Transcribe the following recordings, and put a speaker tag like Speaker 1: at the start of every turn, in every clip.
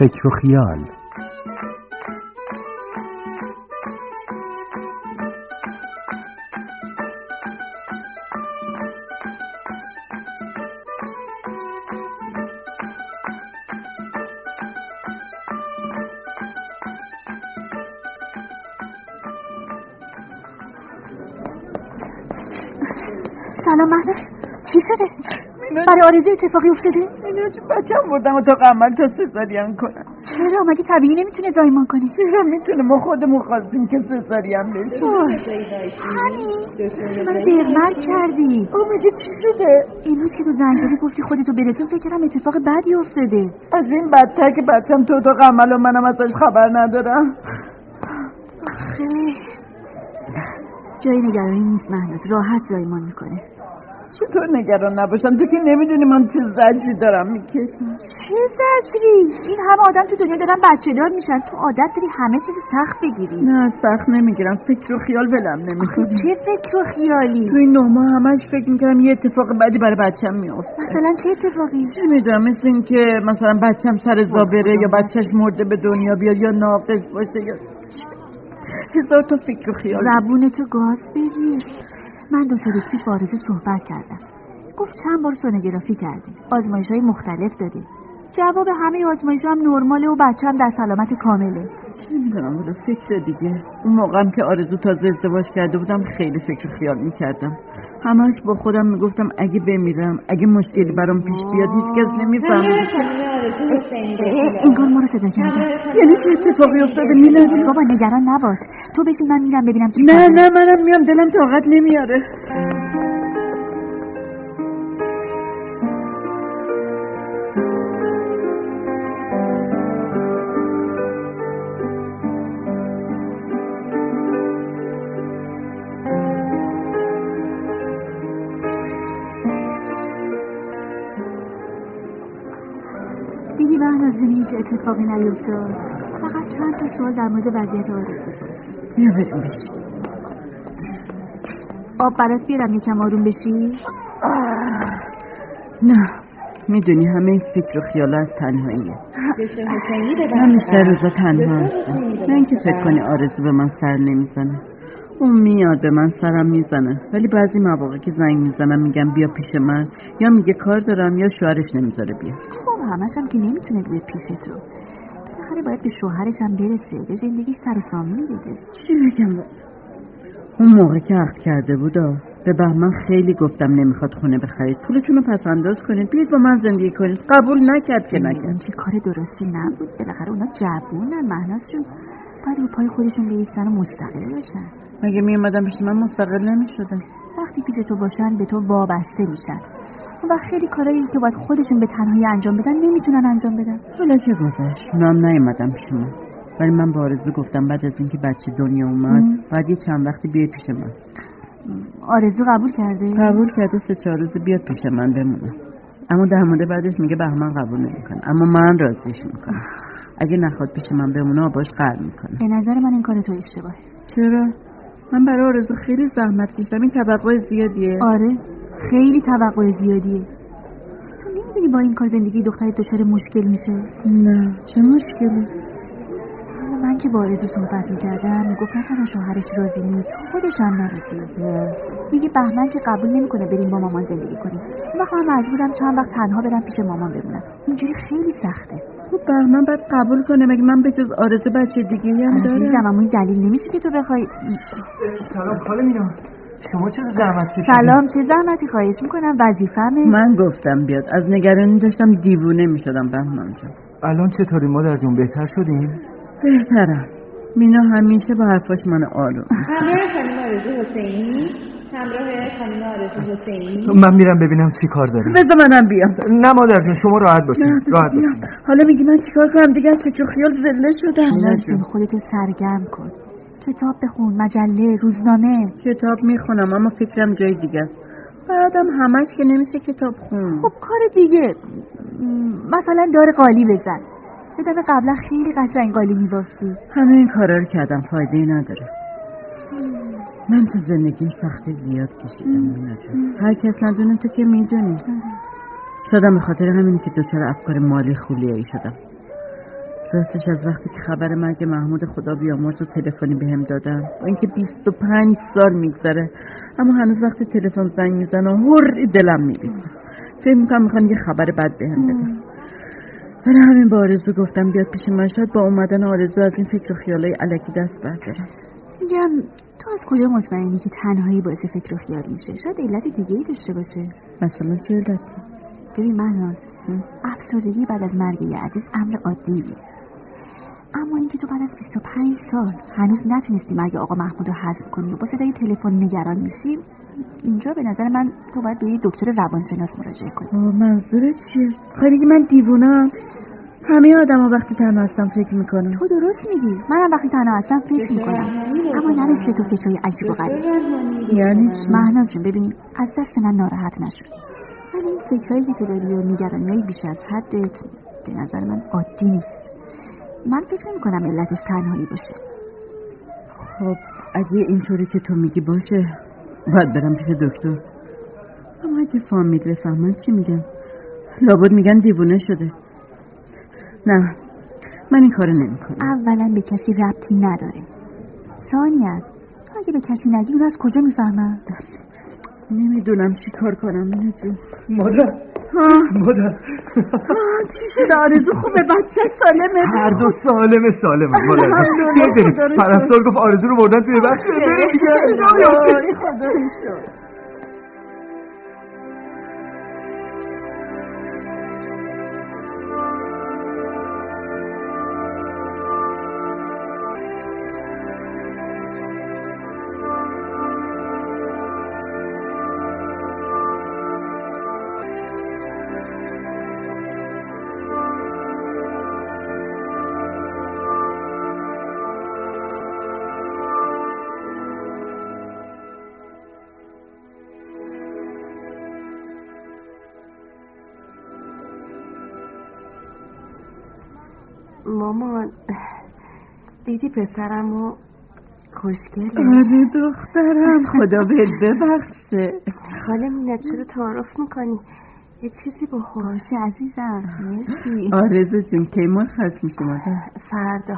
Speaker 1: فکر و خیال
Speaker 2: سلام مهناز چی شده؟ برای آرزو اتفاقی افتاده؟
Speaker 3: اینا چه بچم بردم و تا قمل تا سزارین کنم.
Speaker 2: چرا؟ مگه طبیعی نمی‌تونه زایمان کنه؟
Speaker 3: چرا می‌تونه؟ ما خودمون خواستیم که سزارین بشه
Speaker 2: همین منو دقمر کردی.
Speaker 3: او میگه چی شده؟
Speaker 2: امروز که تو زنگ زدی گفتی خودتو برسون فکر کردم اتفاق بدی افتاده.
Speaker 3: از این بدتر که بچم تو تا قمل و منم ازش خبر ندارم.
Speaker 2: خیلی جای نگرانی نیست مهناز. راحت زایمان می‌کنه.
Speaker 3: چطور نگران نباشم؟ تو که نمی‌دونی من چه زجی دارم می‌کشم.
Speaker 2: چه زجری؟ این همه آدم تو دنیا دارن بچه دار میشن. تو عادت داری همه چیز سخت بگیری.
Speaker 3: نه سخت نمی‌گیرم. فکر و خیال ولم نمی‌کنه
Speaker 2: چه فکر و خیالی؟
Speaker 3: تو این نه ماه همش فکر می‌کردم یه اتفاق بدی برای بچم میافت
Speaker 2: مثلا چه اتفاقی؟
Speaker 3: نمی‌دونم مثل این که مثلا بچم سر زا بره یا بچهش مرده به دنیا بیاد یا ناقص باشه یا هزار تا فکر و خیال.
Speaker 2: زبونتو گاز بگیر. من دو سه روز پیش با آرزو صحبت کردم. گفت چند بار سونوگرافی کردیم آزمایش های مختلف دادیم جواب همه آزمایش هم نرماله و بچم در سلامت کامله.
Speaker 3: چه می‌دونم ولی فکر دیگه. اون موقعم که آرزو تازه ازدواج کرده بودم خیلی فکر و خیال می‌کردم. همش با خودم می‌گفتم اگه بمیرم اگه مشکلی برام پیش بیاد هیچکس نمی‌فهمه.
Speaker 2: انگار ما رو صدا کردن.
Speaker 3: یعنی چه اتفاقی افتاده میلادی
Speaker 2: بابا نگران نباش. تو بشین من میرم ببینم چی
Speaker 3: نه. نه منم میام دلم طاقت نمیاره.
Speaker 2: مهناز جون هیچ اتفاقی نیفتاد. فقط چند تا سوال در مورد وضعیت آرزو پرسید
Speaker 3: بیا بریم بشین.
Speaker 2: آب برات بیارم یکم آروم بشی.
Speaker 3: نه می‌دونی همه این فکر و خیال از تنهاییه. من بیشتر روزا تنها هستم. نه اینکه فکر کنی آرزو به من سر نمی‌زنه. اون میاد به من سرم می‌زنه. ولی بعضی مواقع که زنگ می‌زنم میگم بیا پیش من یا میگه کار دارم یا شوهرش نمی‌ذاره بیا
Speaker 2: خب همش هم که نمی‌تونه بیاد پیش تو. بالاخره باید به شوهرش هم برسه. به زندگیش سر و سامونی بده.
Speaker 3: چی بگم؟ اون موقع که عقد کرده بودا به بهمن خیلی گفتم نمی‌خواد خونه بخرید. پولتون رو پس انداز کنید. بیاید با من زندگی کنید. قبول نکرد که نکرد.
Speaker 2: که کار درستی نبود. بالاخره اونا جوونن مهناز جون. باید رو پای خودشون بیستن و مستقل بشن.
Speaker 3: مگه میومدم پیش من؟ مستقل نمی‌شدم.
Speaker 2: وقتی پیش تو باشن به تو وابسته میشن. وقت خیلی کارایی که باید خودشون به تنهایی انجام بدن نمی‌تونن انجام بدن.
Speaker 3: حالا که گذشت اونا نیومدم پیش من. ولی من با آرزو گفتم بعد از اینکه بچه دنیا اومد. بعد یه چند وقتی بیای پیش من.
Speaker 2: آرزو قبول کرده؟
Speaker 3: قبول کرده سه چهار روز بیاد پیش من بمونه. اما در مورد بعدش میگه بهمن قبول نمی‌کنه. اما من راضیش می‌کنم. اگه نخواد پیش من بمونه باش قرار می‌کنه.
Speaker 2: به نظر من این کار تو اشتباهه.
Speaker 3: چرا؟ من برای آرزو خیلی زحمت کشیدم. این توقع زیادیه.
Speaker 2: آره. خیلی توقع زیادیه. تو نمی‌دونی با این کار زندگی دخترت دچار مشکل میشه؟
Speaker 3: نه. چه مشکلی؟
Speaker 2: من که با آرزو صحبت می‌کردم می‌گفت نه تنها شوهرش راضی نیست خودش هم ناراضیه میگه بهمن که قبول نمی‌کنه بریم با مامان زندگی کنیم. اون وقت من مجبورم چند وقت تنها برم پیش مامان بمونم. اینجوری خیلی سخته.
Speaker 3: خب بهمن باید قبول کنه مگه من به جز آرزو بچه دیگه هم
Speaker 2: عزیزم
Speaker 3: دارم
Speaker 2: اما این دلیل نمیشه که تو بخوای
Speaker 4: سلام خاله مینا. شما چرا زحمت کشیدین
Speaker 2: سلام چه زحمتی خواهش می‌کنم؟ وظیفمه
Speaker 3: من گفتم بیاد. از نگرانی داشتم دیوونه می‌شدم بهمن جان.
Speaker 4: الان چطوری مادر جون؟ بهتر شدیم؟
Speaker 3: بهترم. مینا همیشه با حرفاش من آروم
Speaker 5: همراه خانم آرزو حسینی. همراه خانم آرزو حسینی.
Speaker 4: من میرم ببینم چی کار داریم.
Speaker 3: بذار منم بیام.
Speaker 4: نه مادر جون شما راحت باشین. راحت. باشین.
Speaker 3: حالا میگی من چیکار کنم؟ دیگه از فکر و خیال زله شدم.
Speaker 2: ناز جون خودتو سرگرم کن. کتاب بخون مجله روزنامه.
Speaker 3: کتاب می‌خونم اما فکرم جای دیگه است. بعدم همش که نمیشه کتاب خون.
Speaker 2: خب کار دیگه. مثلا دار قالی بزن. یادم قبلا خیلی قشنگ قالی میبافتی.
Speaker 3: همه این کارا رو کردم فایده ای نداره. من تو زندگیم سختی زیاد کشیدم مینا جان هر کس ندونه تو که می‌دونی. شدم به خاطر همینی که دچار افکار مالی خولیایی شدم. راستش از وقتی که خبر مرگ محمود خدا بیامرز و تلفنی بهم دادن با اینکه 25 سال میگذره اما هنوز وقتی تلفن زنگ می‌زنه هر دلم میریزه. فکر می‌کنم می‌خوان یه خبر بد بهم بدن برای همین با آرزو گفتم بیاد پیش من شاید با اومدن آرزو از این فکر و خیالای علکی دست بردارم.
Speaker 2: میگم تو از کجا مطمئنی که تنهایی باعث فکر و خیال میشه؟ شاید علت دیگه ای داشته باشه.
Speaker 3: مثلا چه علتی
Speaker 2: ببین مهناز افسردگی بعد از مرگ یه عزیز امر عادیه. اما اینکه تو بعد از 25 سال هنوز نتونستی مرگ آقا محمود رو حذف کنی و با صدای تلفن نگران میشی اینجا به نظر من تو باید به یه دکتر روانشناس مراجعه کنی.
Speaker 3: منظورت چیه؟ خواهی بگی من دیوونم. همه آدم ها وقتی تنها هستم فکر می‌کنم
Speaker 2: تو درست میگی. منم وقتی تنها هستم فکر می‌کنم. اما نه مثل تو فکرهای عجیب و غریب.
Speaker 3: یعنی چی؟
Speaker 2: مهناز جون ببین از دست من ناراحت نشو. ولی این فکرهایی که تو داری و نگرانیهای بیش از حدت به نظر من عادی نیست. من فکر نمی کنم علتش تنهایی باشه.
Speaker 3: خب اگه اینطوری که تو میگی باشه باید برم پیش دکتر. اما اگه فامیل بفهمن چی میگن لابد میگن دیوونه شده. نه. من این کارو نمی کنم
Speaker 2: اولا به کسی ربطی نداره. ثانیا تو اگه به کسی نگی اون از کجا می‌فهمن
Speaker 3: نمی‌دونم چی کار کنم جون.
Speaker 4: مادر.
Speaker 3: آه،
Speaker 4: مادر.
Speaker 3: چی شده؟ آرزو خوبه بچه سالمه.
Speaker 4: هر دو سالم سالم مادر. بیاید بریم پرستار گفت آرزو رو بردن توی بخش. بریم بریم دیگه.
Speaker 3: خدا
Speaker 1: مامان دیدی پسرمو خوشگله؟
Speaker 3: آره دخترم خدا بهت ببخشه.
Speaker 1: خاله مینا چرا تعارف می‌کنی؟ یه چیزی بخور.
Speaker 2: باشه عزیزم مرسی.
Speaker 3: آرزو جون کی مرخص میشه مادر.
Speaker 1: فردا.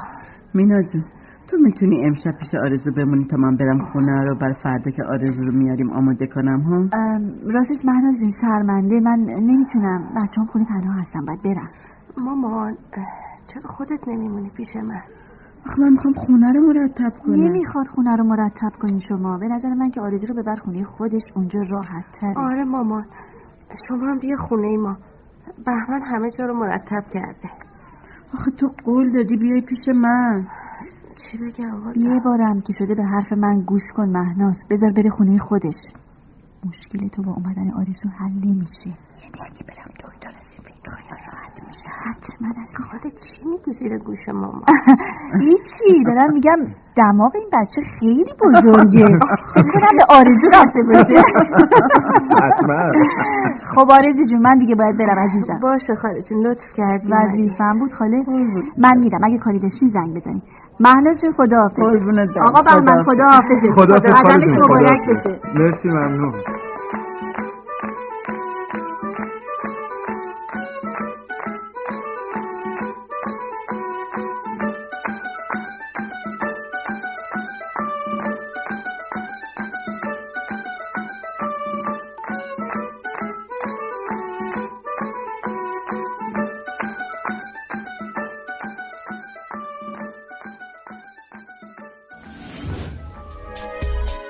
Speaker 3: مینا جون تو می‌تونی امشب پیش آرزو بمونی تا من برم خونه رو برای فردا که آرزو رو میاریم آماده کنم ها؟
Speaker 2: راستش مهناز جون شرمنده. من نمی‌تونم بچه هم خونه تنها هستم باید برم.
Speaker 1: مامان چرا خودت نمیمونی پیش من؟
Speaker 3: آخه من می‌خوام خونه رو مرتب کنم.
Speaker 2: نمی‌خواد خونه رو مرتب کنی شما. به نظر من که آرزو رو ببر خونه خودش اونجا راحت تره.
Speaker 1: آره مامان شما هم بیا خونه ما. بهمن همه جا رو مرتب کرده.
Speaker 3: آخه تو قول دادی بیای پیش من.
Speaker 1: چی بگم
Speaker 2: یه بارم که شده به حرف من گوش کن مهناز. بذار بره خونه خودش. مشکل تو با اومدن آرزو حل نمیشه. یعنی اگه برم دکتر از این فکر راحت میشه. حتما
Speaker 1: خودت چی میگی زیر گوش مامان
Speaker 2: هیچی. دارم میگم دماغ این بچه خیلی بزرگه. فکر کنم به آرزو رفته باشه.
Speaker 4: حتما.
Speaker 2: خب آرزو جون من دیگه باید برم عزیزم.
Speaker 1: باشه خاله جون لطف کردی.
Speaker 2: وظیفم بود خاله؟ من میرم. اگه کاری داشتی زنگ بزنی. مهناز جون خداحافظ. آقا بهمن خداحافظ.
Speaker 4: خدا
Speaker 2: قدمش مبارک بشه.
Speaker 4: مرسی ممنون.